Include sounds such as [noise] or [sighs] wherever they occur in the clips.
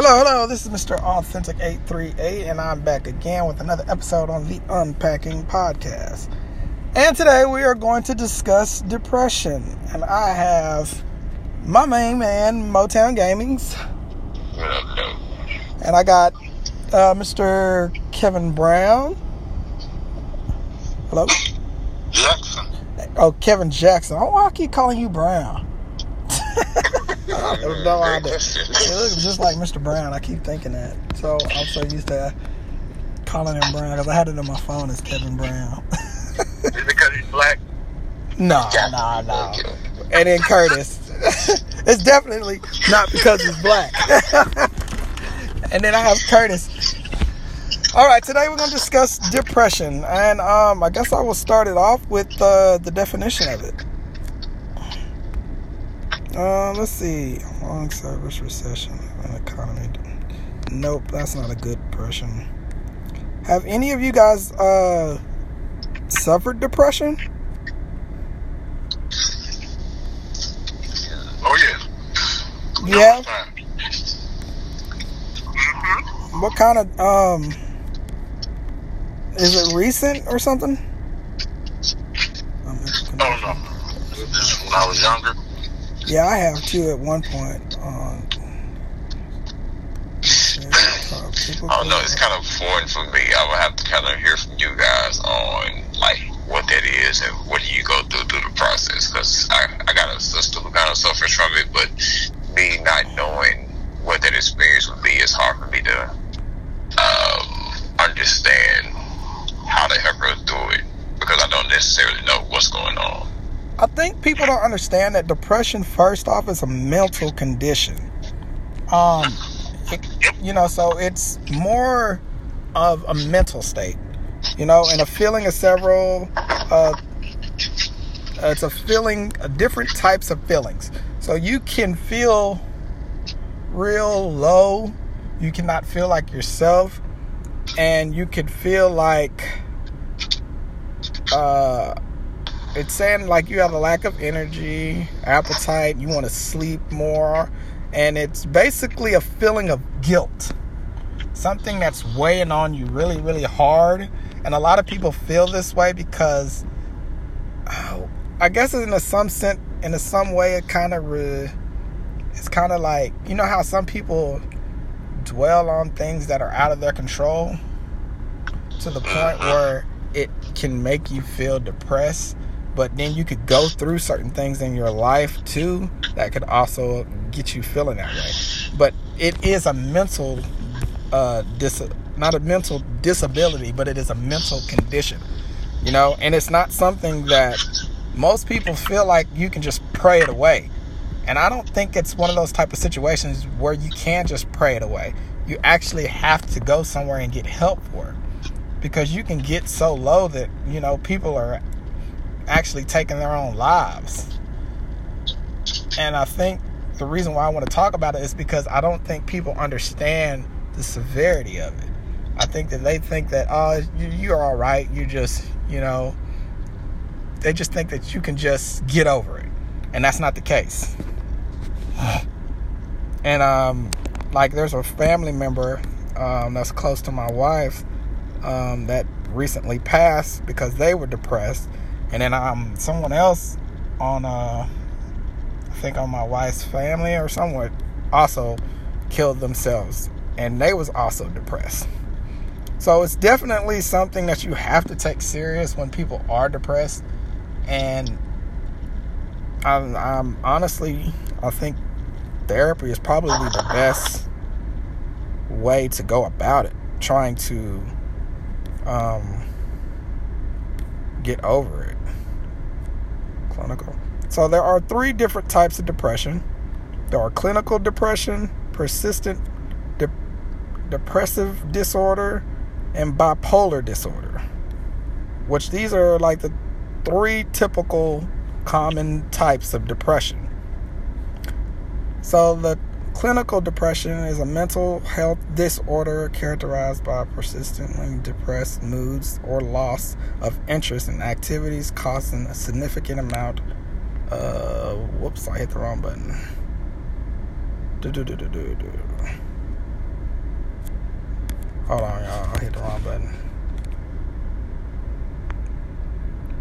Hello, hello. This is Mr. Authentic 838, and I'm back again with another episode on the Unpacking Podcast. And today we are going to discuss depression. And I have my main man, Motown Gamings. Hello. And I got uh, Mr. Kevin Brown. Hello? Jackson. Oh, Kevin Jackson. Oh, why I keep calling you Brown? I have no Great idea. question. It looks just like Mr. Brown. I keep thinking that. So I'm so used to calling him Brown because I had it on my phone as Kevin Brown. Is it because he's black? no, no, no. And then Curtis. [laughs] it's definitely not because he's black. [laughs] and then I have Curtis. All right, today we're going to discuss depression, and um, I guess I will start it off with uh, the definition of it. Uh, let's see. Long service recession and economy. Nope, that's not a good depression. Have any of you guys uh, suffered depression? Oh yeah. Yeah. Mm-hmm. What kind of um? Is it recent or something? Oh no. This is when I was younger. Yeah, I have too at one point. Um, Oh no, it's kind of foreign for me. I would have to kind of hear from you guys on like what that is and what do you go through through the process. Because I, I got a sister who kind of suffers from it, but me not knowing what that experience would be, it's hard for me to um, understand how to help her through it because I don't necessarily know what's going on. I think people don't understand that depression, first off, is a mental condition. Um, it, you know, so it's more of a mental state, you know, and a feeling of several. Uh, it's a feeling, uh, different types of feelings. So you can feel real low. You cannot feel like yourself, and you could feel like. Uh, it's saying like you have a lack of energy, appetite, you want to sleep more, and it's basically a feeling of guilt. Something that's weighing on you really, really hard. And a lot of people feel this way because oh, I guess in a some sense, in a some way, it kind of re, it's kind of like you know how some people dwell on things that are out of their control to the point where it can make you feel depressed but then you could go through certain things in your life too that could also get you feeling that way. But it is a mental uh dis not a mental disability but it is a mental condition you know? And it's not something that most people feel like you can just pray it away. And i don't think it's one of those type of situations where you can just pray it away. You actually have to go somewhere and get help for it because you can get so low that you know people are actually taking their own lives. And I think the reason why I want to talk about it is because I don't think people understand the severity of it. I think that they think that, oh, you- you're all right. You just, you know, they just think that you can just get over it. And that's not the case. [sighs] And, um, like, there's a family member um, that's close to my wife um, that recently passed because they were depressed and then um someone else on uh I think on my wife's family or someone also killed themselves and they was also depressed. So it's definitely something that you have to take serious when people are depressed and I'm, I'm honestly I think therapy is probably the best way to go about it trying to um get over it clinical. So there are three different types of depression. There are clinical depression, persistent de- depressive disorder, and bipolar disorder. Which these are like the three typical common types of depression. So the clinical depression is a mental health disorder characterized by persistently depressed moods or loss of interest in activities causing a significant amount uh whoops i hit the wrong button Do-do-do-do-do-do. Hold on, y'all. I hit the wrong button.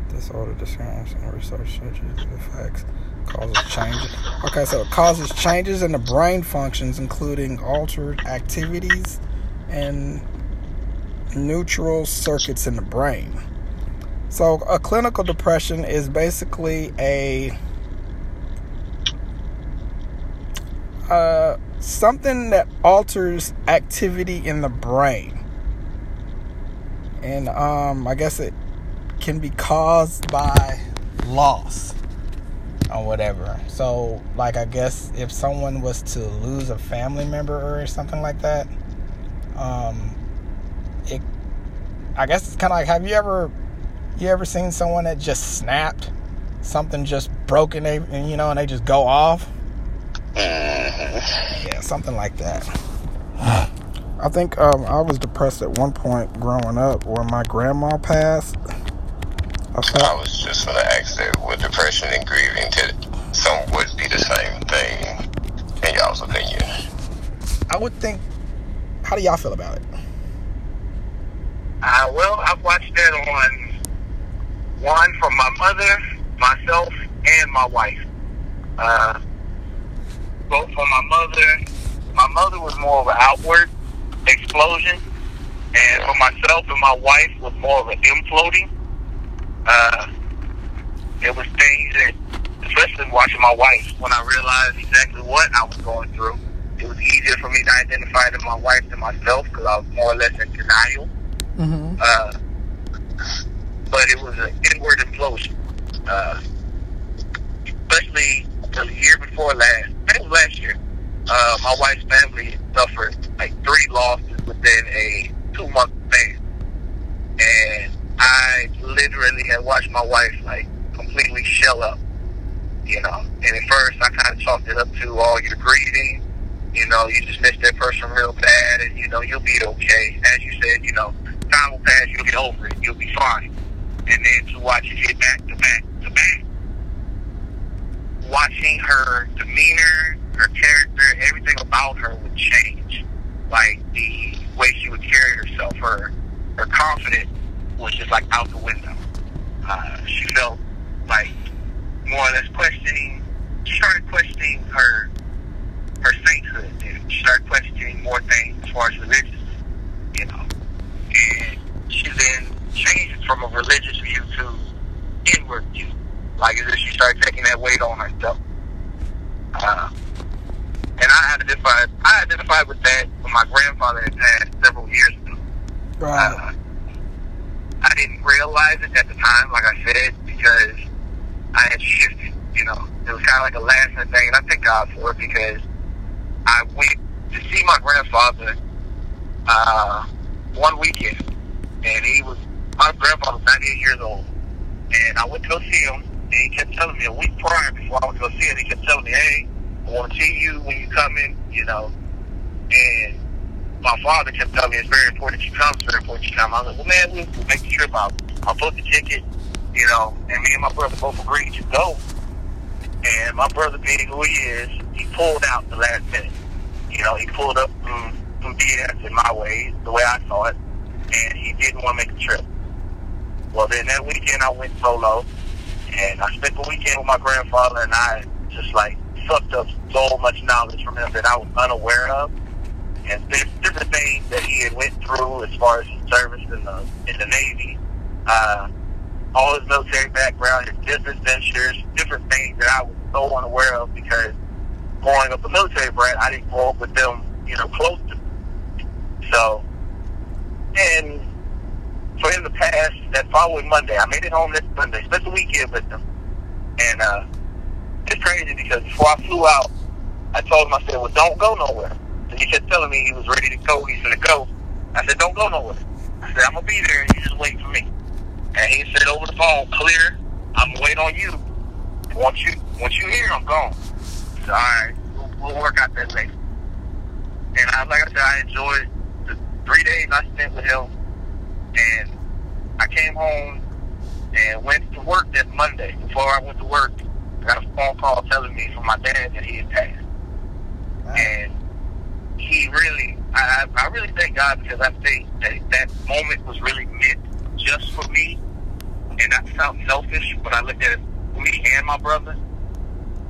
Disorder describes and research such the effects causes changes. Okay, so it causes changes in the brain functions, including altered activities and neural circuits in the brain. So, a clinical depression is basically a uh, something that alters activity in the brain, and um, I guess it can be caused by loss or whatever. So, like, I guess if someone was to lose a family member or something like that, um, it, I guess it's kind of like, have you ever, you ever seen someone that just snapped, something just broken, and you know, and they just go off? Yeah, something like that. I think um, I was depressed at one point growing up when my grandma passed. I, I was just going to ask that with depression and grieving, to some would be the same thing in y'all's opinion. I would think. How do y'all feel about it? Uh, well, I've watched that on one from my mother, myself, and my wife. Uh, both from my mother. My mother was more of an outward explosion, and for myself and my wife was more of an imploding. Uh, it was things that, especially watching my wife, when I realized exactly what I was going through, it was easier for me to identify to my wife than myself because I was more or less in denial. Mm-hmm. Uh, but it was an inward implosion. Uh, especially the year before last, I think last year, uh, my wife's family suffered like three losses within a two month span. And I literally had watched my wife like completely shell up, you know. And at first I kind of chalked it up to all oh, your grieving, you know, you just missed that person real bad and, you know, you'll be okay. As you said, you know, time will pass, you'll get over it, you'll be fine. And then to watch it hit back to back to back, watching her demeanor, her character, everything about her would change. Like the way she would carry herself, her her confidence was just like out the window. Uh, she felt like more or less questioning. She started questioning her her sainthood. And she started questioning more things as far as religious, you know. And she then changed from a religious view to inward view. Like as if she started taking that weight on herself. Uh, and I identified I identified with that when my grandfather had passed several years ago. Right. Uh, I didn't realize it at the time, like I said, because I had shifted. You know, it was kind of like a last minute thing, and I thank God for it because I went to see my grandfather uh, one weekend, and he was my grandfather was 98 years old, and I went to go see him, and he kept telling me a week prior before I went to go see him, he kept telling me, "Hey, I want to see you when you come in," you know, and my father kept telling me it's very important you come, it's very important you come. I was like, well, man, we'll, make the trip out. I'll book the ticket, you know, and me and my brother both agreed to go. And my brother, being who he is, he pulled out the last minute. You know, he pulled up some, some BS in my way, the way I saw it, and he didn't want to make the trip. Well, then that weekend I went solo, and I spent the weekend with my grandfather, and I just like sucked up so much knowledge from him that I was unaware of and different things that he had went through as far as his service in the in the Navy, uh, all his military background, his business ventures, different things that I was so unaware of because growing up a military brat, I didn't grow up with them, you know, close to me. So, and for him to pass that following Monday, I made it home this Monday, spent the weekend with them, and uh, it's crazy because before I flew out, I told him I said, "Well, don't go nowhere." And he kept telling me he was ready to go. He's gonna go. I said, don't go nowhere. I said, I'm gonna be there. You just wait for me. And he said over the phone, clear. I'm gonna wait on you. Once you once you here, I'm gone. Said, all right, we'll, we'll work out that later. And I, like I said, I enjoyed the three days I spent with him. And I came home and went to work that Monday. Before I went to work, I got a phone call telling me from my dad that he had passed. And he really, I, I really thank God because I think that that moment was really meant just for me, and that sounds selfish, but I looked at me and my brother.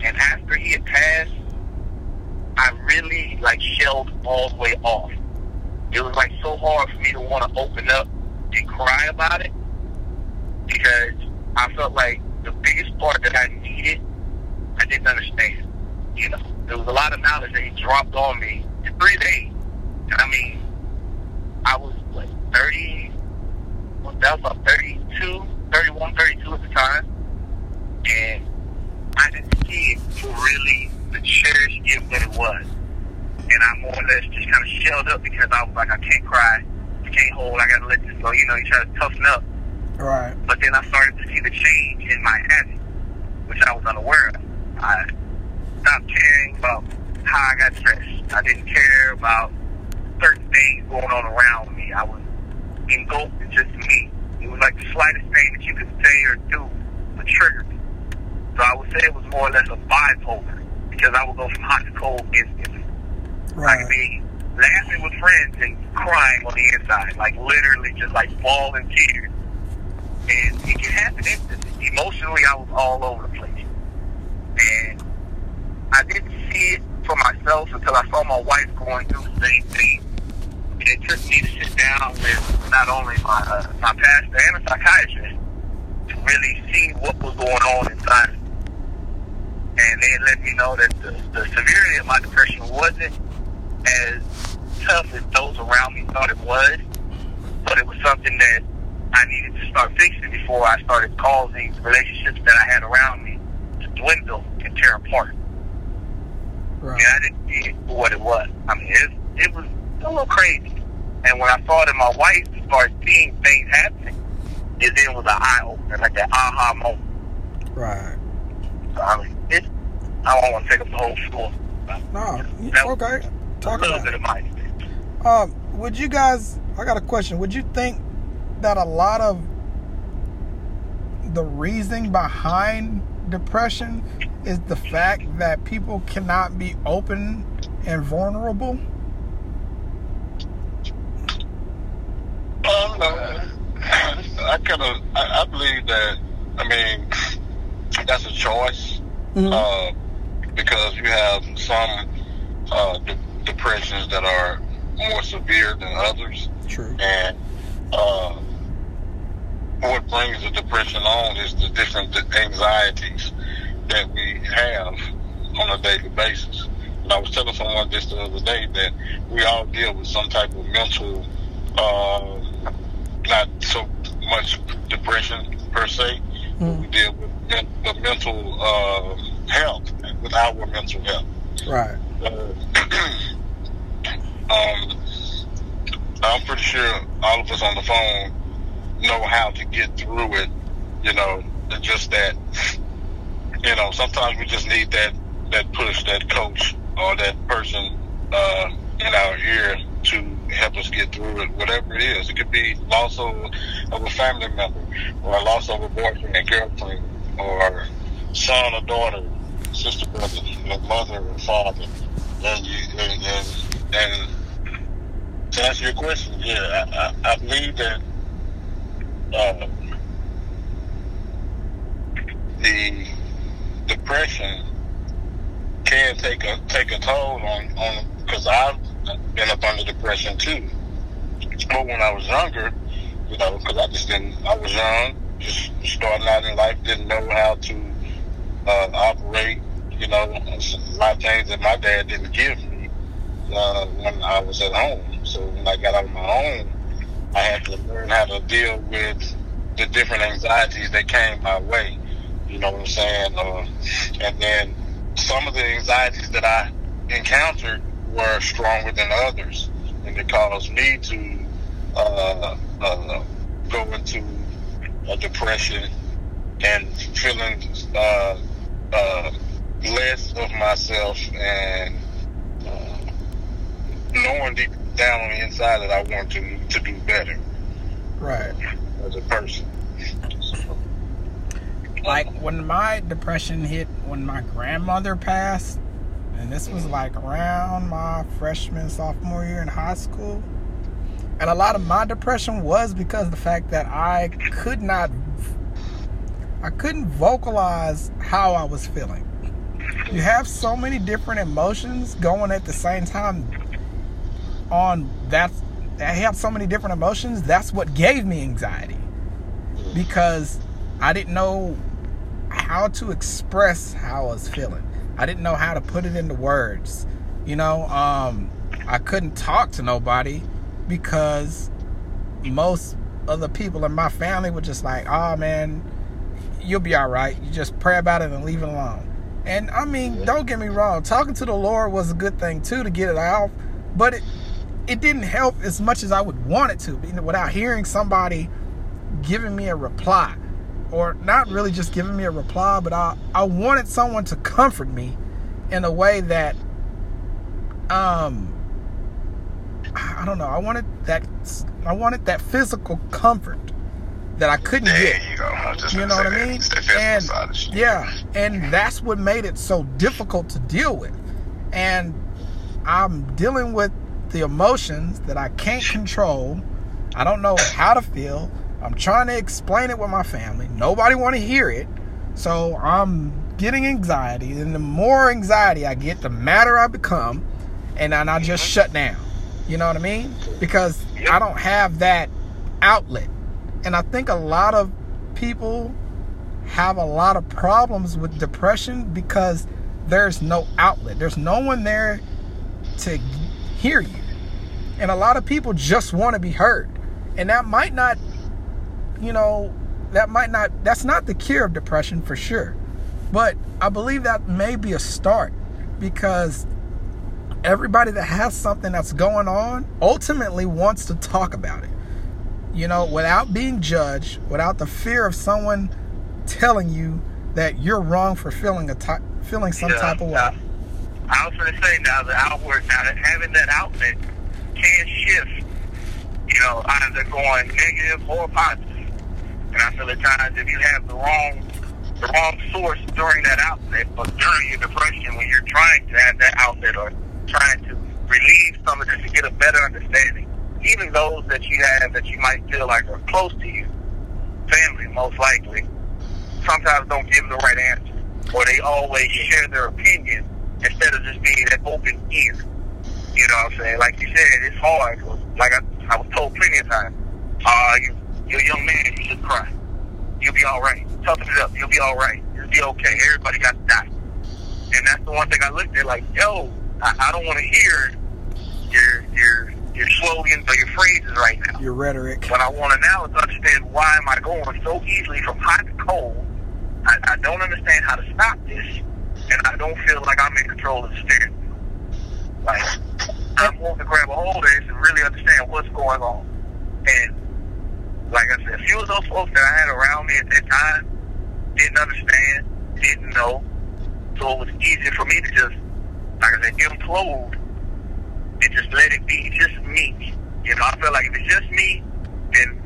And after he had passed, I really like shelled all the way off. It was like so hard for me to want to open up and cry about it because I felt like the biggest part that I needed, I didn't understand. You know, there was a lot of knowledge that he dropped on me three days. And I mean, I was like 30, that was about 32, 31, 32 at the time. And I didn't see it for really the cherished gift that it was. And I more or less just kind of shelled up because I was like, I can't cry, I can't hold, I gotta let this go. You know, you try to toughen up. Right. But then I started to see the change in my habit, which I was unaware of. I stopped caring about how I got dressed. I didn't care about certain things going on around me. I was engulfed in just me. It was like the slightest thing that you could say or do would trigger me. So I would say it was more or less a bipolar because I would go from hot to cold instantly. Right. I could be laughing with friends and crying on the inside, like literally just like falling tears. And it can happen instantly. Emotionally, I was all over the place. And I didn't see it for myself until I saw my wife going through the same thing. And it took me to sit down with not only my uh, my pastor and a psychiatrist to really see what was going on inside. And they let me know that the, the severity of my depression wasn't as tough as those around me thought it was, but it was something that I needed to start fixing before I started causing relationships that I had around me to dwindle and tear apart. Right. And I didn't see for what it was. I mean, it, it was a little crazy. And when I saw that my wife started seeing things happening, it then was an eye opener, like that aha moment. Right. So, I mean, it, I don't want to take up the whole story. No. That Okay. Talk a little about bit it. of my experience. Um, would you guys? I got a question. Would you think that a lot of the reason behind depression is the fact that people cannot be open and vulnerable? Um, I kind of, I, I believe that. I mean, that's a choice uh, because you have some uh, de- depressions that are more severe than others, True. and uh, what brings the depression on is the different anxieties that we have on a daily basis. And I was telling someone just the other day that we all deal with some type of mental, uh, not so much depression per se. but We deal with the mental uh, health, with our mental health. Right. Uh, [clears throat] um, I'm pretty sure all of us on the phone know how to get through it. You know, just that, you know, sometimes we just need that that push, that coach, or that person uh, in our ear to help us get through it. Whatever it is, it could be loss of, of a family member, or loss of a boyfriend and girlfriend, or son or daughter, sister, brother, mother or father. And you and, and, and to answer your question, yeah, I, I, I believe that uh, the depression can take a take a toll on on because I've been up under depression too. But when I was younger, you know, because I just didn't, I was young, just starting out in life, didn't know how to uh, operate. You know, a lot of things that my dad didn't give me uh, when I was at home. So when I got out on my own, I had to learn how to deal with the different anxieties that came my way. You know what I'm saying? Uh, and then some of the anxieties that I encountered were stronger than others, and it caused me to uh, uh, go into a depression and feeling uh, uh, less of myself and uh, knowing deep down on the inside that I want to to do better Right. as a person. Like when my depression hit when my grandmother passed, and this was like around my freshman sophomore year in high school. And a lot of my depression was because the fact that I could not I couldn't vocalize how I was feeling. You have so many different emotions going at the same time on that I have so many different emotions. That's what gave me anxiety. Because I didn't know how to express how I was feeling. I didn't know how to put it into words. You know, um, I couldn't talk to nobody because most of the people in my family were just like, oh man, you'll be all right. You just pray about it and leave it alone. And I mean, don't get me wrong, talking to the Lord was a good thing too to get it out, but it it didn't help as much as I would want it to without hearing somebody giving me a reply or not really just giving me a reply, but I, I wanted someone to comfort me in a way that um I don't know, I wanted that I wanted that physical comfort that I couldn't there get. You, go. I you know what I mean? And yeah, and that's what made it so difficult to deal with. And I'm dealing with the emotions that I can't control. I don't know how to feel. I'm trying to explain it with my family. Nobody want to hear it. So I'm getting anxiety. And the more anxiety I get, the madder I become. And then I just shut down. You know what I mean? Because. I don't have that outlet. And I think a lot of people have a lot of problems with depression because there's no outlet. There's no one there to hear you. And a lot of people just want to be heard. And that might not you know, that might not, that's not the cure of depression for sure. But I believe that may be a start because everybody that has something that's going on ultimately wants to talk about it. You know, without being judged, without the fear of someone telling you that you're wrong for feeling a ty- feeling some yeah, type of way. I was going to say now the outward, now that having that outlet can shift, you know, either going negative or positive. And I feel at times if you have the wrong the wrong source during that outlet or during your depression when you're trying to have that outlet or trying to relieve some of this to get a better understanding, even those that you have that you might feel like are close to you, family most likely, sometimes don't give the right answer. Or they always share their opinion instead of just being that open ear. You know what I'm saying? Like you said, it's hard. Like I, I was told plenty of times, uh, you you're a young man. You should cry. You'll be all right. Toughen it up. You'll be all right. You'll be okay. Everybody got to die. And that's the one thing I looked at. Like, yo, I, I don't want to hear your your your slogans or your phrases right now. Your rhetoric. What I want to now is understand why am I going so easily from hot to cold. I, I don't understand how to stop this, and I don't feel like I'm in control of the steering wheel. Like I want to grab a hold of this and really understand what's going on. Those folks that I had around me at that time didn't understand, didn't know. So it was easy for me to just, like I said, implode and just let it be just me. You know, I feel like if it's just me, then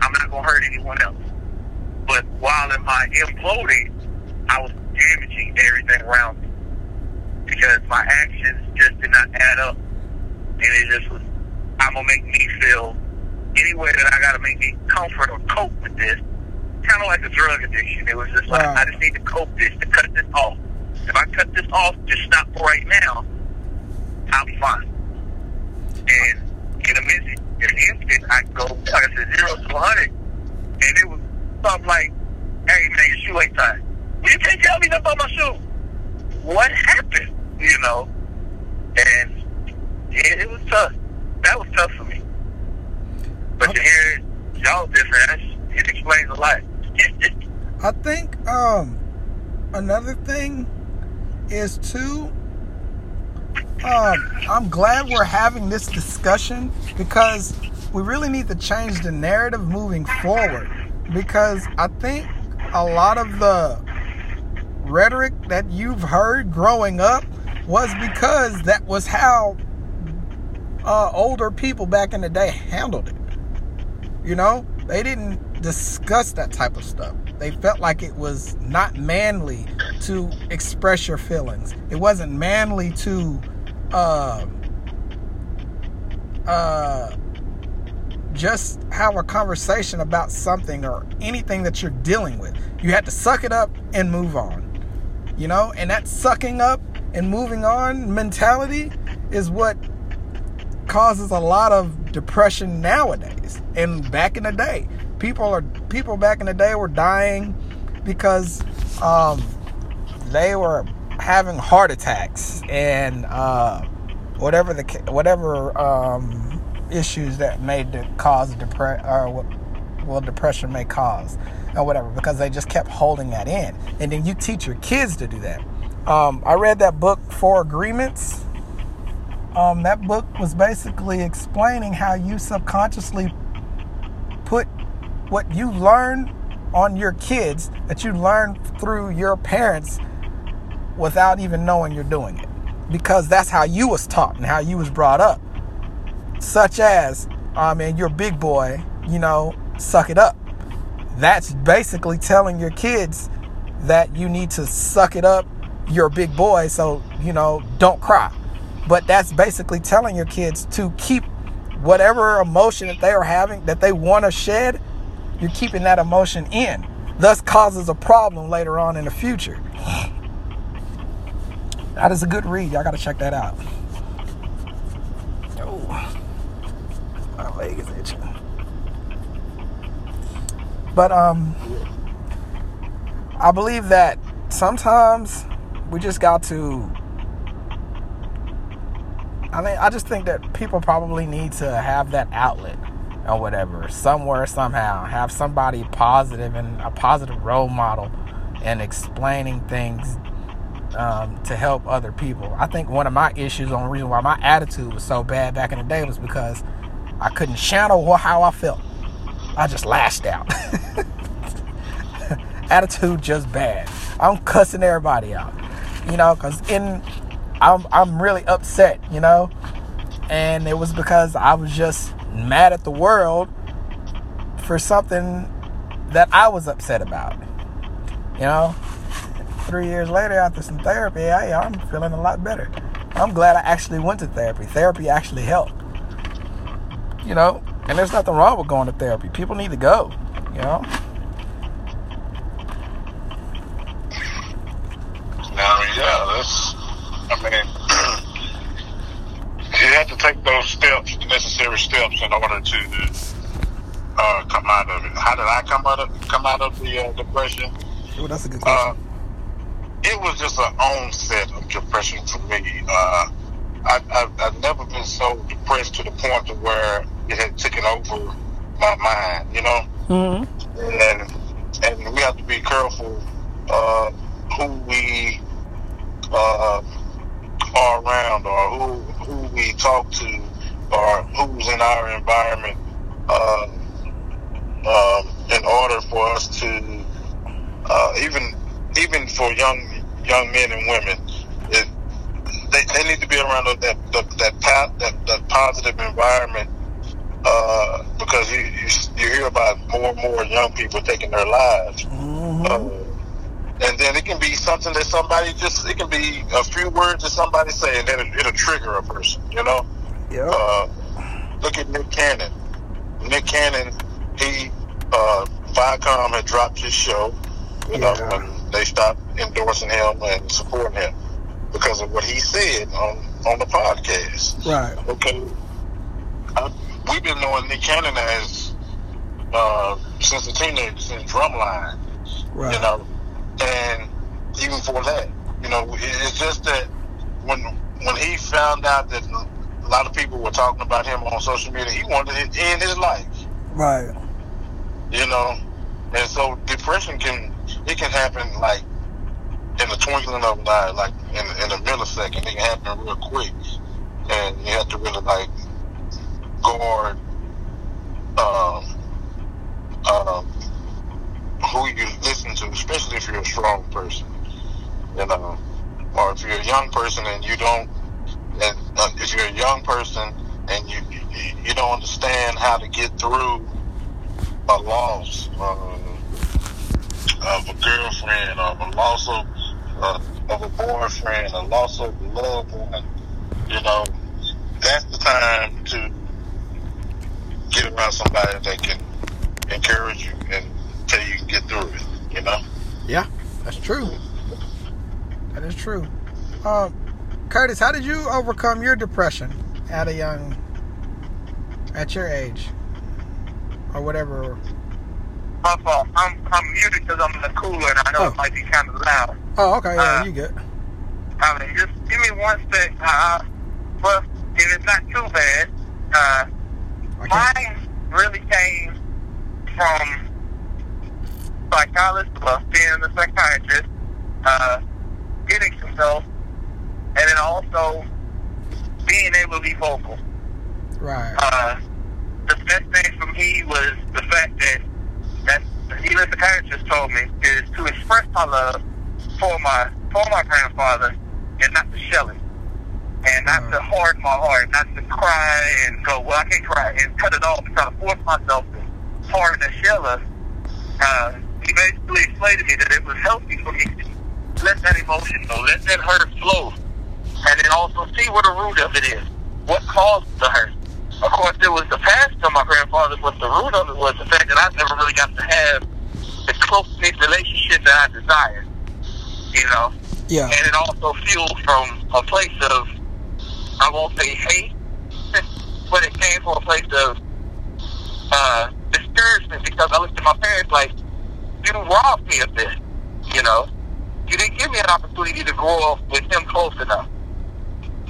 I'm not going to hurt anyone else. But while in my imploding, I was damaging everything around me because my actions just did not add up. And it just was, I'm going to make me feel any way that I got to make me comfort or cope with this, kind of like a drug addiction. It was just like, I just need to cope this, to cut this off. If I cut this off, just stop for right now, I'll be fine. And in a minute, in an instant, I go, like I said, zero to 100. And it was something like, hey, man, your shoe ain't. Well, you can't tell me nothing about my shoe. What happened? You know? And it, it was tough. That was tough for me. But to hear y'all different, it explains a lot. I think um, another thing is too. Um, I'm glad we're having this discussion because we really need to change the narrative moving forward. Because I think a lot of the rhetoric that you've heard growing up was because that was how uh, older people back in the day handled it. You know, they didn't discuss that type of stuff. They felt like it was not manly to express your feelings. It wasn't manly to uh, uh, just have a conversation about something or anything that you're dealing with. You had to suck it up and move on. You know, and that sucking up and moving on mentality is what causes a lot of depression nowadays. And back in the day, people are people back in the day were dying because um, they were having heart attacks and uh, whatever the whatever um, issues that made the cause depression or what well depression may cause or whatever because they just kept holding that in. And then you teach your kids to do that. Um, i read that book four agreements um, that book was basically explaining how you subconsciously put what you learn on your kids that you learn through your parents without even knowing you're doing it. Because that's how you was taught and how you was brought up. Such as I um, mean you're a big boy you know suck it up. That's basically telling your kids that you need to suck it up you're a big boy so you know don't cry but that's basically telling your kids to keep whatever emotion that they are having that they want to shed, you're keeping that emotion in. Thus causes a problem later on in the future. [sighs] That is a good read. Y'all gotta check that out. Oh, my leg is itching. But um, I believe that sometimes we just got to I mean, I just think that people probably need to have that outlet or whatever, somewhere, somehow, have somebody positive and a positive role model and explaining things um, to help other people. I think one of my issues, on the reason why my attitude was so bad back in the day was because I couldn't channel how I felt. I just lashed out. [laughs] attitude just bad. I'm cussing everybody out, you know, because in I'm I'm really upset, you know? And it was because I was just mad at the world for something that I was upset about. You know? Three years later after some therapy, I, I'm feeling a lot better. I'm glad I actually went to therapy. Therapy actually helped. You know? And there's nothing wrong with going to therapy. People need to go, you know? Now, yeah, that's I mean, you have to take those steps, the necessary steps, in order to uh, come out of it. How did I come out of come out of the uh, depression? Oh, that's a good question. Uh, it was just an onset of depression for me. Uh, I, I, I've never been so depressed to the point to where it had taken over my mind. You know, mm-hmm. and and we have to be careful uh, who we uh, are around or who who we talk to or who's in our environment uh, um, in order for us to uh, even even for young young men and women it, they, they need to be around that that that, that, that, that positive environment uh, because you, you, you hear about more and more young people taking their lives. Mm-hmm. Uh, and then it can be something that somebody just it can be a few words that somebody say and then it, will trigger a person you know? Yeah. Uh, look at nick cannon. Nick cannon he uh viacom had dropped his show. You yeah. know when they stopped endorsing him and supporting him because of what he said on on the podcast. Right. Okay. I, we've been knowing nick cannon as uh since a teenager since drumline. Right. You know and even for that, you know, it's just that when when he found out that a lot of people were talking about him on social media, he wanted to end his life. Right. You know, and so depression can it can happen like in the twinkling of an eye, like in, in a millisecond. It can happen real quick, and you have to really like guard um, um, who you listen to, especially if you're a strong person, you know, or if you're a young person and you don't, and uh, if you're a young person and you, you, don't understand how to get through a loss uh, of a girlfriend or a loss of uh, of a boyfriend, a loss of a loved one, you know, that's the time to get around somebody that can encourage you and tell you can get through it. You know. Yeah, that's true. That is true. Um, Curtis, how did you overcome your depression at a young, at your age, or whatever? My fault. I'm I'm muted because I'm in the cooler and I know Oh. it might be kind of loud. Oh, okay, yeah, Uh, you good. I mean, just give me one sec. Uh, well, if it's not too bad, uh, Okay. mine really came from psychologist, well, being a psychiatrist, uh, getting some help, and then also being able to be vocal. Right. Uh, the best thing for me was the fact that that even the psychiatrist told me is to express my love for my for my grandfather and not to shell it. And not to harden my heart, not to cry and go, well, I can't cry, and cut it off and try to force myself to harden and shell us. Basically explained to me that it was healthy for me to let that emotion go, let that hurt flow, and then also see what the root of it is. What caused the hurt? Of course, it was the past of my grandfather, but the root of it was the fact that I never really got to have the close-knit relationship that I desired. You know? Yeah. And it also fueled from a place of, I won't say hate, [laughs] but it came from a place of uh, discouragement because I looked at my parents like, you robbed me of this, you know? You didn't give me an opportunity to grow up with him close enough.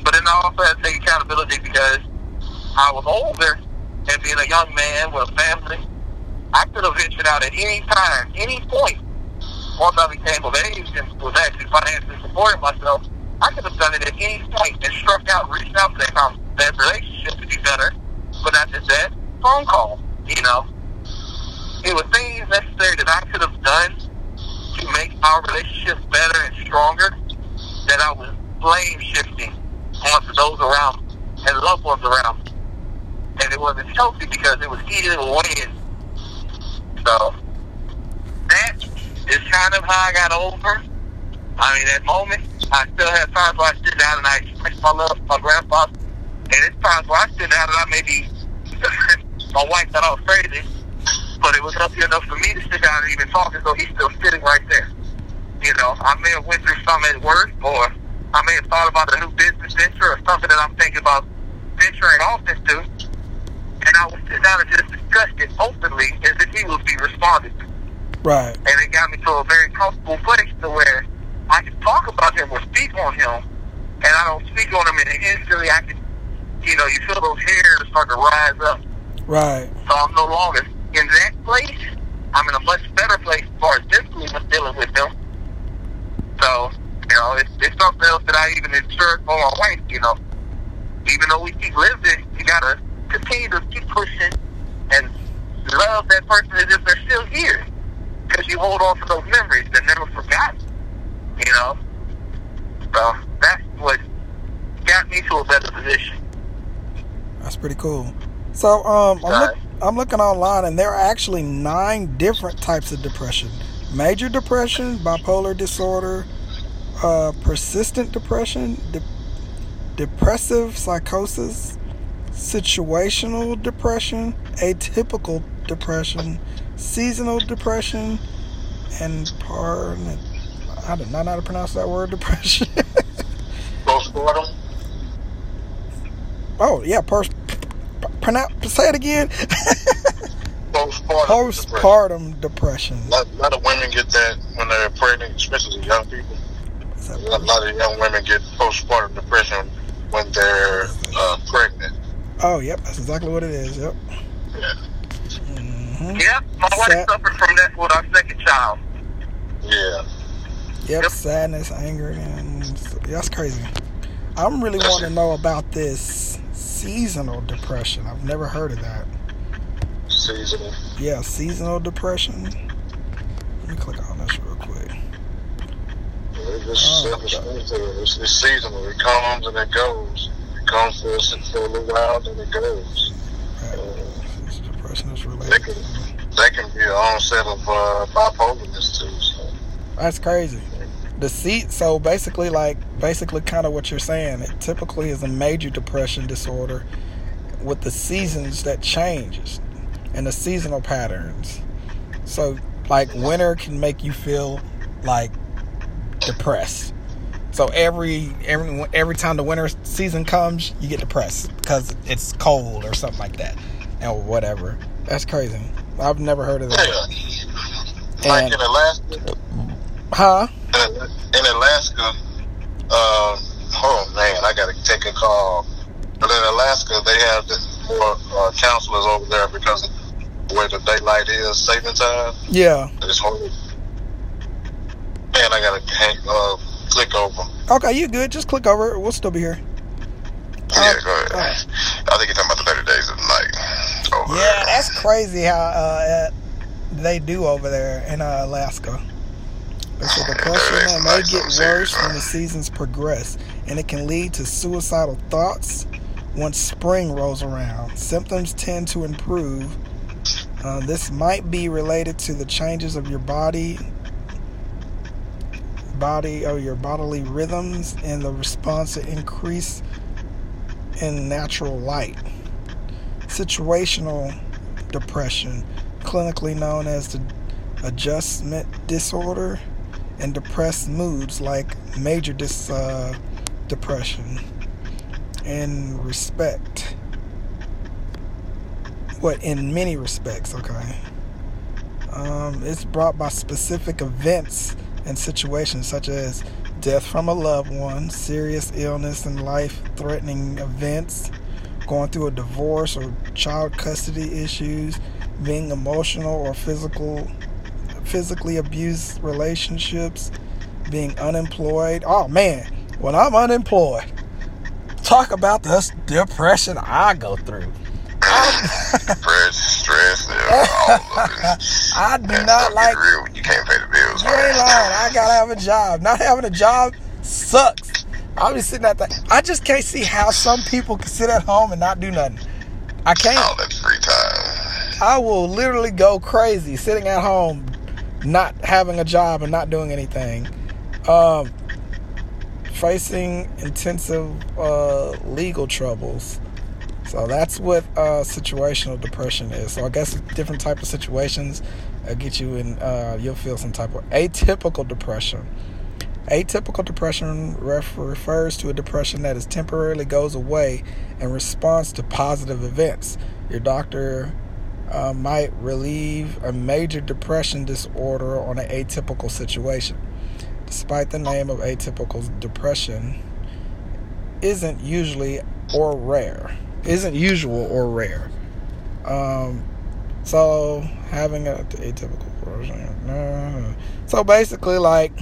But then I also had to take accountability because I was older and being a young man with a family, I could have ventured out at any time, any point. Once I became of age and was actually financially supporting myself, I could have done it at any point and struck out, reached out to that, that relationship to be better. But not just that, phone call, you know. It was things necessary that I could have done to make our relationship better and stronger that I was blame shifting onto those around me and loved ones around me. And it wasn't healthy because it was eating away. So that is kind of how I got over. I mean, that moment, I still have times where I sit down and I express my love for my grandfather. And it's times where I sit down and I maybe, [laughs] my wife thought I was crazy, but it was healthy enough for me to sit down and even talk as though he's still sitting right there. You know, I may have went through something at work or I may have thought about a new business venture or something that I'm thinking about venturing off into. And I would sit down and just discuss it openly as if he would be responding. Right. And it got me to a very comfortable place to where I can talk about him or speak on him. And I don't speak on him and instantly I can, you know, you feel those hairs start to rise up. Right. So I'm no longer in that place. I'm in a much better place as far as physically with dealing with them. So, you know, it's, it's something else that I even ensured for my wife, you know. Even though we keep living, you gotta continue to keep pushing and love that person as if they're still here. Because you hold on to those memories that never forgotten, you know. So that's what got me to a better position. That's pretty cool. So, um, I'm, look. I'm looking online, and there are actually nine different types of depression: major depression, bipolar disorder, uh, persistent depression, de- depressive psychosis, situational depression, atypical depression, seasonal depression, and par. I did not know how to pronounce that word. Depression. [laughs] Postpartum. oh yeah, pers- pronounce. Say it again. Postpartum. depression. Postpartum depression. A lot, lot of women get that when they're pregnant, especially young people. Is that A lot, lot of young women get postpartum depression when they're uh, pregnant. Oh, yep, that's exactly what it is. Yep. Yeah. hmm Yep, my wife Sad- suffered from that with our second child. Yeah. Yep, Yep. sadness, anger, and that's crazy. I'm really That's wanting to know about this seasonal depression. I've never heard of that. Seasonal. Yeah, seasonal depression. Let me click on this real quick. Just Oh. It's, it's seasonal. It comes and it goes. It comes for, a little while, then it goes. Right. Uh, depression is They related. can, they can be an onset of uh, bipolareness too. So. That's crazy. The seat. So basically, like basically, kind of what you're saying. It typically is a major depression disorder with the seasons that changes and the seasonal patterns. So, like winter can make you feel like depressed. So every every every time the winter season comes, you get depressed because it's cold or something like that, or whatever. That's crazy. I've never heard of that. Yeah. Like in Alaska. Huh? In Alaska, uh, oh man, I gotta take a call. But in Alaska, they have more uh, counselors over there because of where the daylight is saving time. Yeah. It's horrible. Man, I gotta hang, uh, click over. Okay, you good? Just click over. We'll still be here. Yeah, go ahead. I think you're talking about the 30 days of the night. Over yeah, there. that's crazy how uh, they do over there in uh, Alaska. It's a depression may get worse when the seasons progress, and it can lead to suicidal thoughts once spring rolls around. Symptoms tend to improve. Uh, this might be related to the changes of your body, body or your bodily rhythms, and the response to increase in natural light. Situational depression, clinically known as the adjustment disorder, and depressed moods like major dis, uh, depression in respect. What in many respects okay. Um, it's brought by specific events and situations such as death from a loved one serious illness and life-threatening events going through a divorce or child custody issues being emotional or physical physically abused relationships, being unemployed. Oh man, when I'm unemployed, talk about the depression I go through. stress, stress, [laughs] I do not like. Real you can't pay the bills. You ain't lying. I gotta have a job. Not having a job sucks. I'll be sitting at the. I just can't see how some people can sit at home and not do nothing. I can't. Oh, all that free time. I will literally go crazy sitting at home not having a job and not doing anything, um, facing intensive uh, legal troubles. So that's what uh, situational depression is. So I guess different type of situations uh, get you in. Uh, you'll feel some type of atypical depression. Atypical depression ref- refers to a depression that is temporarily goes away in response to positive events. Your doctor uh, might relieve a major depression disorder on an atypical situation. Despite the name of atypical depression, isn't usually or rare. Isn't usual or rare. Um, so having an atypical version. So basically, like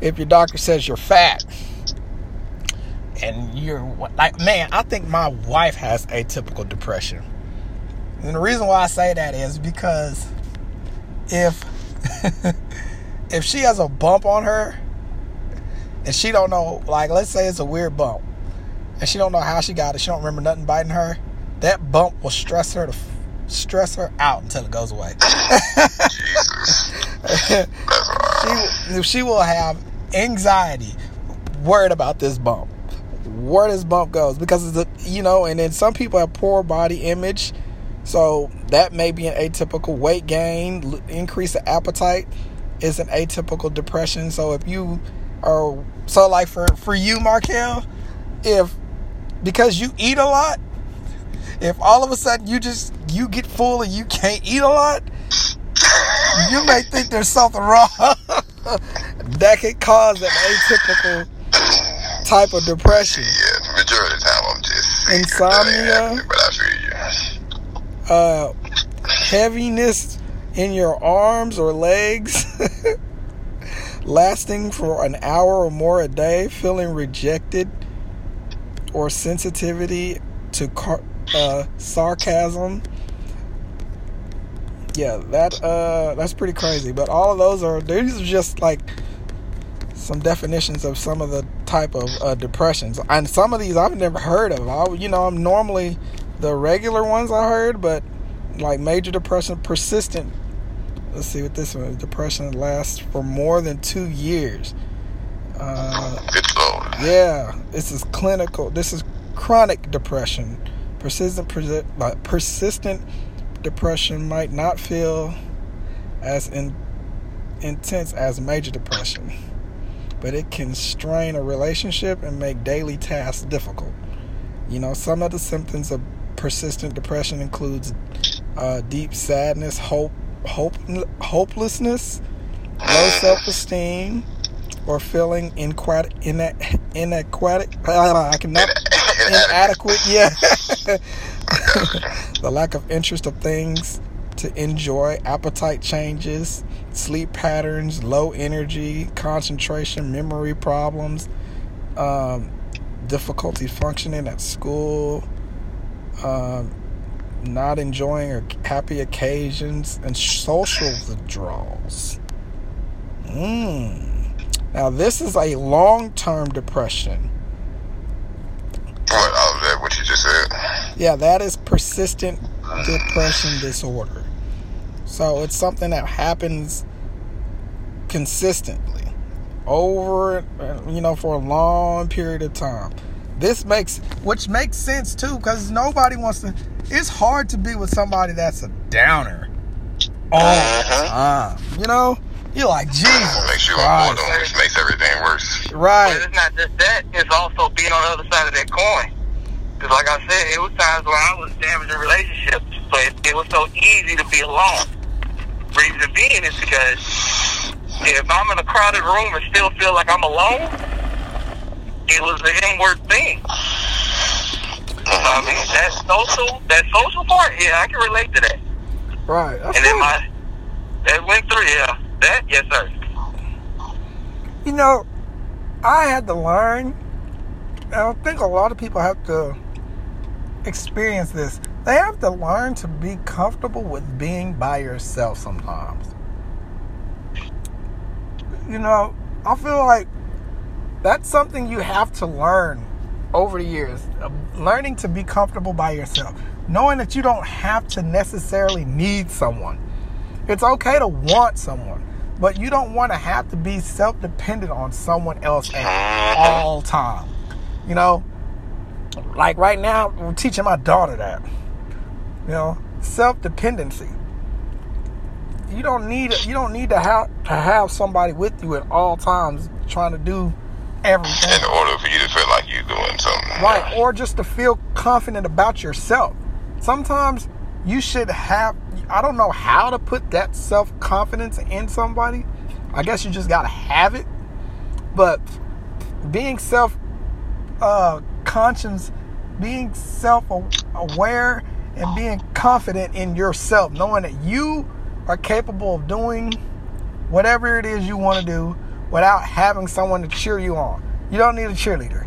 if your doctor says you're fat and you're like, man, I think my wife has atypical depression and the reason why I say that is because if [laughs] if she has a bump on her and she don't know, like let's say it's a weird bump, and she don't know how she got it, she don't remember nothing biting her, that bump will stress her to stress her out until it goes away. [laughs] she, she will have anxiety, worried about this bump, where this bump goes because it's a, you know, and then some people have poor body image so that may be an atypical weight gain, increase of appetite is an atypical depression. So if you are so like for for you, Markel, if because you eat a lot, if all of a sudden you just you get full and you can't eat a lot, you may think there's something wrong [laughs] that could cause an atypical type of depression. Yeah, the majority of the time I'm just insomnia. But I feel you uh, heaviness in your arms or legs, [laughs] lasting for an hour or more a day, feeling rejected or sensitivity to car- uh, sarcasm. Yeah, that uh, that's pretty crazy. But all of those are these are just like some definitions of some of the type of uh, depressions, and some of these I've never heard of. I, you know, I'm normally the regular ones I heard, but like major depression, persistent let's see what this one. Depression lasts for more than two years. Uh, yeah, this is clinical. This is chronic depression. Persistent, uh, persistent depression might not feel as in, intense as major depression, but it can strain a relationship and make daily tasks difficult. You know, some of the symptoms of persistent depression includes uh, deep sadness, hope, hope, hopelessness, low self-esteem, or feeling inadequate, inadequate. I cannot inadequate. Yeah, [laughs] the lack of interest of things to enjoy, appetite changes, sleep patterns, low energy, concentration, memory problems, um, difficulty functioning at school, um, not enjoying happy occasions, and social withdrawals. Mm. Now, this is a long term depression. What, oh, that what you just said? Yeah, that is persistent depression disorder. So it's something that happens consistently over, you know, for a long period of time. This makes, which makes sense too, because nobody wants to. It's hard to be with somebody that's a downer all uh-huh. the time. You know, you're like, Jesus. Makes you want more, which makes everything worse. Right. But it's not just that; it's also being on the other side of that coin. Because, like I said, it was times where I was damaging relationships, but it, it was so easy to be alone. Reason being is because if I'm in a crowded room and still feel like I'm alone, it was the inward thing. I mean, that social, that social part, yeah, I can relate to that. Right. and then my, that went through, yeah, that, yes, sir. You know, I had to learn. I think a lot of people have to experience this. They have to learn to be comfortable with being by yourself sometimes. You know, I feel like that's something you have to learn over the years. Uh, learning to be comfortable by yourself. Knowing that you don't have to necessarily need someone. It's okay to want someone, but you don't want to have to be self dependent on someone else at all time. You know, like right now, I'm teaching my daughter that. You know, self dependency. You don't need you don't need to have to have somebody with you at all times trying to do everything. In order for you to feel like you're doing something. Right, or just to feel confident about yourself. Sometimes you should have I don't know how to put that self confidence in somebody. I guess you just gotta have it. But being self uh, conscious, being self aware, and being confident in yourself, knowing that you are capable of doing whatever it is you want to do without having someone to cheer you on. You don't need a cheerleader.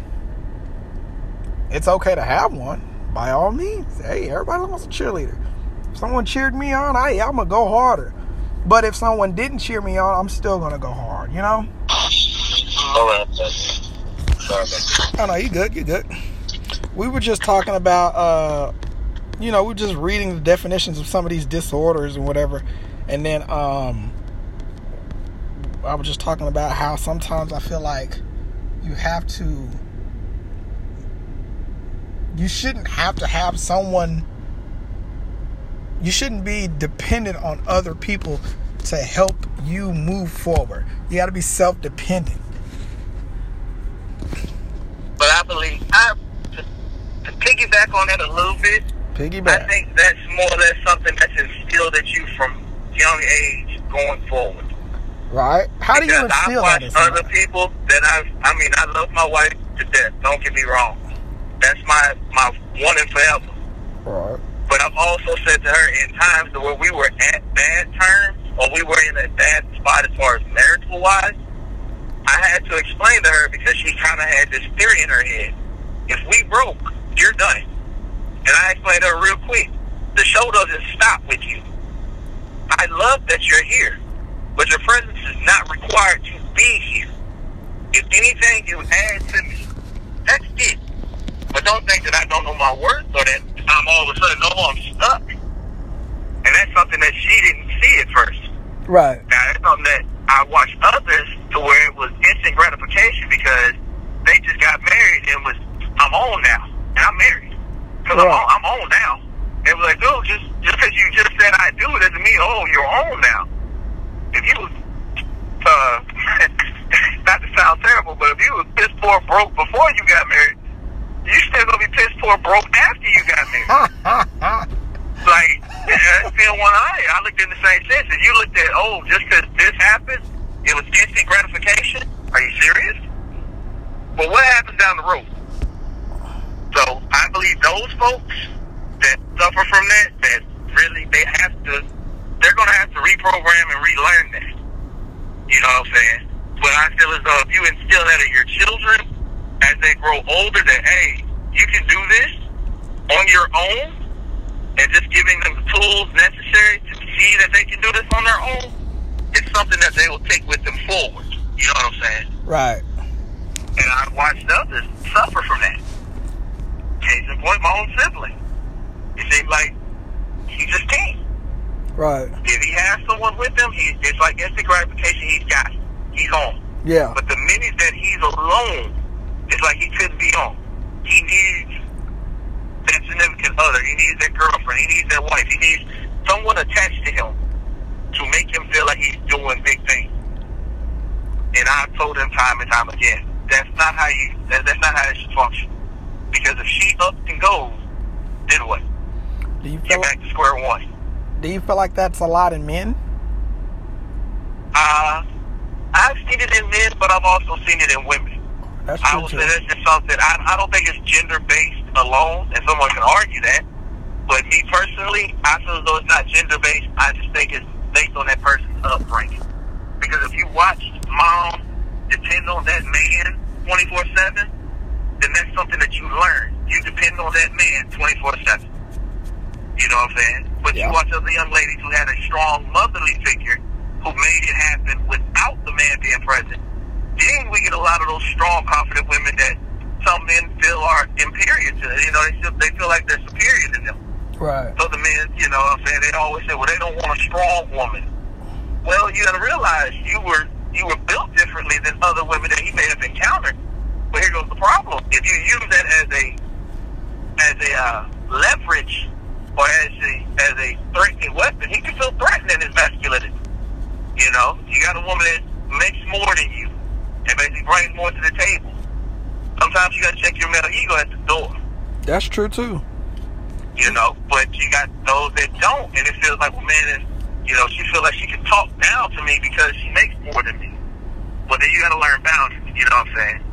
It's okay to have one, by all means. Hey, everybody wants a cheerleader. If someone cheered me on, hey, I'm gonna go harder. But if someone didn't cheer me on, I'm still gonna go hard. You know. All right. Oh no, you good, you good. We were just talking about uh you know, we are just reading the definitions of some of these disorders and whatever. And then um I was just talking about how sometimes I feel like you have to you shouldn't have to have someone you shouldn't be dependent on other people to help you move forward. You got to be self-dependent. But I believe I to, to piggyback on that a little bit. Piggyback. I think that's more or less something that's instilled at you from young age going forward. Right. How do you instill that? I've watched other people that I've. I mean, I love my wife to death. Don't get me wrong. That's my my one and forever. Right. But I've also said to her in times where we were at bad terms or we were in a bad spot as far as marital wise, I had to explain to her because she kind of had this theory in her head. If we broke, you're done. And I explained to her real quick. The show doesn't stop with you. I love that you're here, but your presence is not required to be here. If anything, you add to me. That's it. But don't think that I don't know my worth or that I'm all of a sudden, no, I'm stuck. And that's something that she didn't see at first. Right. Now, it's something that I watched others to where it was instant gratification because they just got married and was, I'm on now. And I'm married. Because I'm, on, I'm on now. It was like, dude, just just because you just said I do doesn't mean, oh, you're on now. If you was, uh, [laughs] not to sound terrible, but if you was piss poor broke before you got married, you still gonna be piss poor broke after you got married. [laughs] like, yeah, that's still one eye. I looked in the same sense. If you looked at, oh, just because this happened, it was instant gratification. Are you serious? Well, what happens down the road? So I believe those folks that suffer from that, that really they have to, they're going to have to reprogram and relearn that. You know what I'm saying? But I feel as though if you instill that in your children as they grow older, that hey, you can do this on your own, and just giving them the tools necessary to see that they can do this on their own, it's something that they will take with them forward. You know what I'm saying? right. And I've watched others suffer from that. Case in point, my own sibling. It seems like he just can't. Right. If he has someone with him, he, it's like instant gratification. He's got, he's on. Yeah. But the minute that he's alone, it's like he couldn't be on. He needs that significant other. He needs that girlfriend. He needs that wife. He needs someone attached to him to make him feel like he's doing big things. And I've told him time and time again, that's not how you. That, that's not how it should function. Because if she ups and goes, then what? Do you Get feel back to square one. Do you feel like that's a lot in men? Uh, I've seen it in men, but I've also seen it in women. That's I true will too. say that's just something. I, I don't think it's gender based alone, and someone can argue that. But me personally, I feel as though it's not gender based. I just think it's based on that person's upbringing. Because if you watch mom depend on that man twenty four seven, then that's something that you learn. You depend on that man twenty four seven. You know what I'm saying? But Yeah. you watch other young ladies who had a strong motherly figure who made it happen without the man being present. Then we get a lot of those strong, confident women that some men feel are inferior to. You know, they feel, they feel like they're superior to them. Right. So the men, you know what I'm saying, they always say, well, they don't want a strong woman. Well, you got to realize you were you were built differently than other women that he may have encountered. But here goes the problem: if you use that as a as a uh, leverage or as a as a threatening weapon, he can feel threatened in his masculinity. You know, you got a woman that makes more than you and basically brings more to the table. Sometimes you got to check your male ego at the door That's true too. you know. But you got those that don't, and it feels like, well, man, is you know, she feels like she can talk down to me because she makes more than me. Well, then you got to learn boundaries. You know what I'm saying?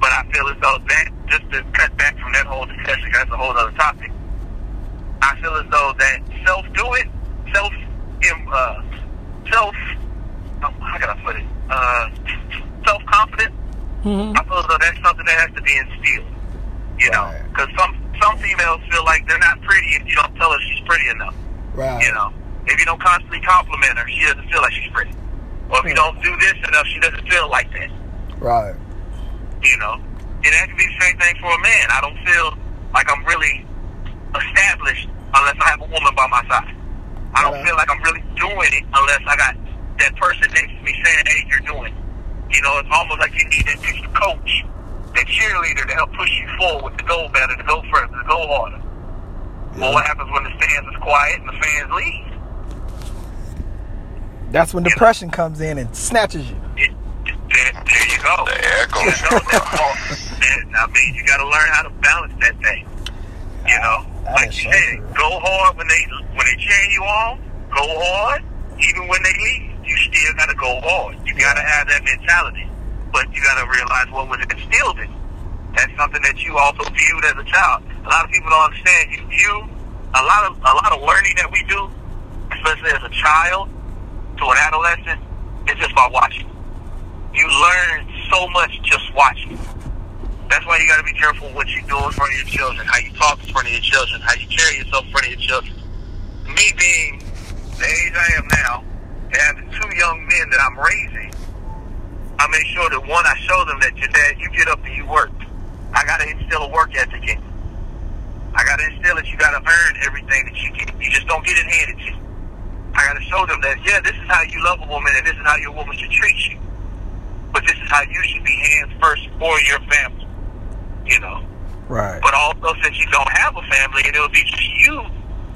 But I feel as though that, just to cut back from that whole discussion, that's a whole other topic. I feel as though that self do it, self, im- uh, self, oh, how can I put it? Uh, self confidence. Mm-hmm. I feel as though that's something that has to be instilled. You know, Right. because some some females feel like they're not pretty if you don't tell her she's pretty enough. Right. You know, if you don't constantly compliment her, she doesn't feel like she's pretty. Or if you don't do this enough, she doesn't feel like that. Right. You know, and that can be the same thing for a man. I don't feel like I'm really established unless I have a woman by my side. I don't feel like I'm really doing it unless I got that person next to me saying, "Hey, you're doing." it." You know, it's almost like you need that extra coach, that cheerleader to help push you forward, to go better, to go further, to go harder. Well, what happens when the stands is quiet and the fans leave? That's when depression comes in and snatches you. It, there, there you go. The echo. You know, that I mean, you got to learn how to balance that thing. You uh, know, That like is you said, go hard when they when they cheer you on. Go hard, even when they leave. You still got to go hard. You got to have that mentality, but you got to realize what was instilled in. you. That's something that you also viewed as a child. A lot of people don't understand. You view a lot of a lot of learning that we do, especially as a child to an adolescent, it's just by watching. You learn so much just watching. That's why you got to be careful what you do in front of your children, how you talk in front of your children, how you carry yourself in front of your children. Me being the age I am now, and having two young men that I'm raising, I make sure that one, I show them that your dad, you get up and you work. I got to instill a work ethic in you. I got to instill that you got to earn everything that you get. You just don't get it handed to you. I got to show them that yeah, this is how you love a woman, and this is how your woman should treat you. But this is how you should be hands first for your family. You know. Right. But also, since you don't have a family, and it'll be just you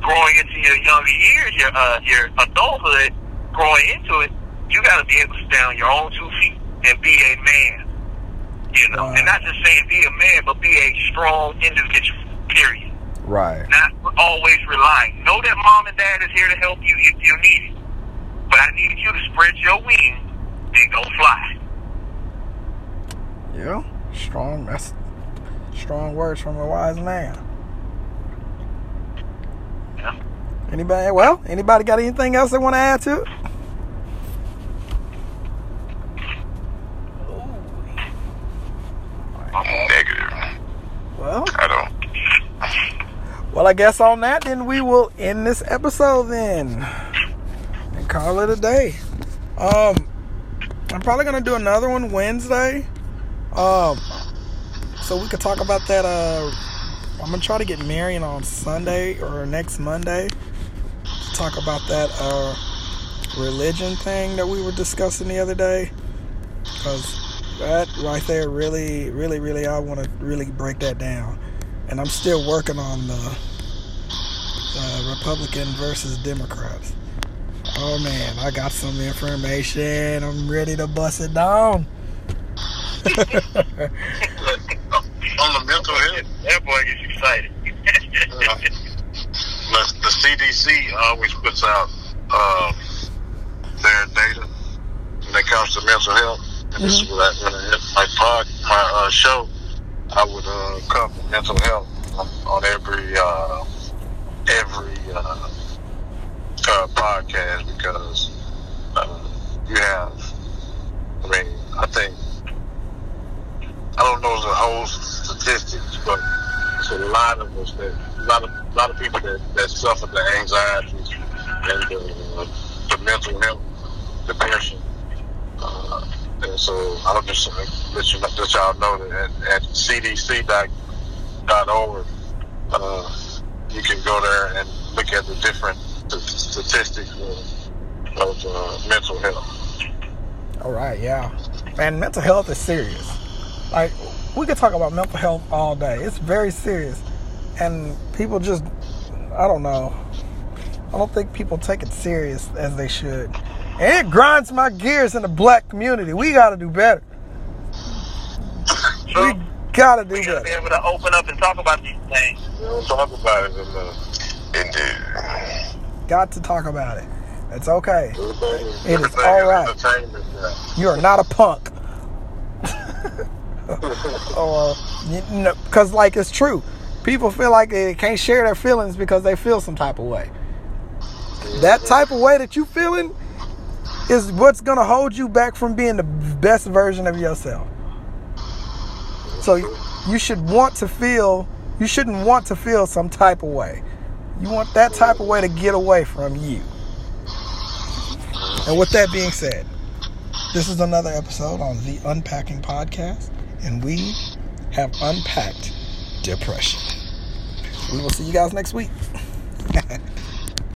growing into your younger years, your uh, your adulthood, growing into it, you got to be able to stand on your own two feet and be a man. You know, Wow. and not just saying be a man, but be a strong individual. Period. Right. Not always relying. Know that mom and dad is here to help you if you need it. But I need you to spread your wings and go fly. Yeah. Strong. That's strong words from a wise man. Yeah. Anybody? Well, anybody got anything else they want to add to it? Negative. Well, I don't. well, I guess on that, then we will end this episode then and call it a day. Um, I'm probably gonna do another one Wednesday. Um, so we could talk about that. Uh, I'm gonna try to get Marion on Sunday or next Monday. To talk about that uh religion thing that we were discussing the other day, because that right there really, really, really, I want to really break that down. And I'm still working on the Republican versus Democrats. Oh man, I got some information. I'm ready to bust it down. [laughs] On the That boy gets excited. [laughs] uh, the, the CDC always puts out uh, their data when it comes to mental health. And this is what I, when I hit my pod, my uh, show, I would uh, cover mental health on, on every uh, every uh, uh, podcast because uh, you have. I mean, I think I don't know the whole statistics, but it's a lot of us that a lot of a lot of people that, that suffer the anxiety and the, the mental health, depression. Uh, and so I'll just uh, let you let y'all know that at, at cdc.org, uh, you can go there and look at the different st- statistics of, of uh, mental health. All right, yeah. And mental health is serious. Like we could talk about mental health all day. It's very serious, and people just, I don't know. I don't think people take it serious as they should. And it grinds my gears in the black community. We got to do better. So We got to do we gotta be able to open up and talk about these things. We don't talk about it. Indeed. Got to talk about it. It's okay. Everything, is everything all right. You are not a punk. [laughs] Oh, uh, or you know, because like it's true. People feel like they can't share their feelings because they feel some type of way. That type of way that you feeling is what's gonna hold you back from being the best version of yourself. So you should want to feel. You shouldn't want to feel some type of way. You want that type of way to get away from you. And with that being said, this is another episode on the Unpacking Podcast, and we have unpacked depression. We will see you guys next week. [laughs]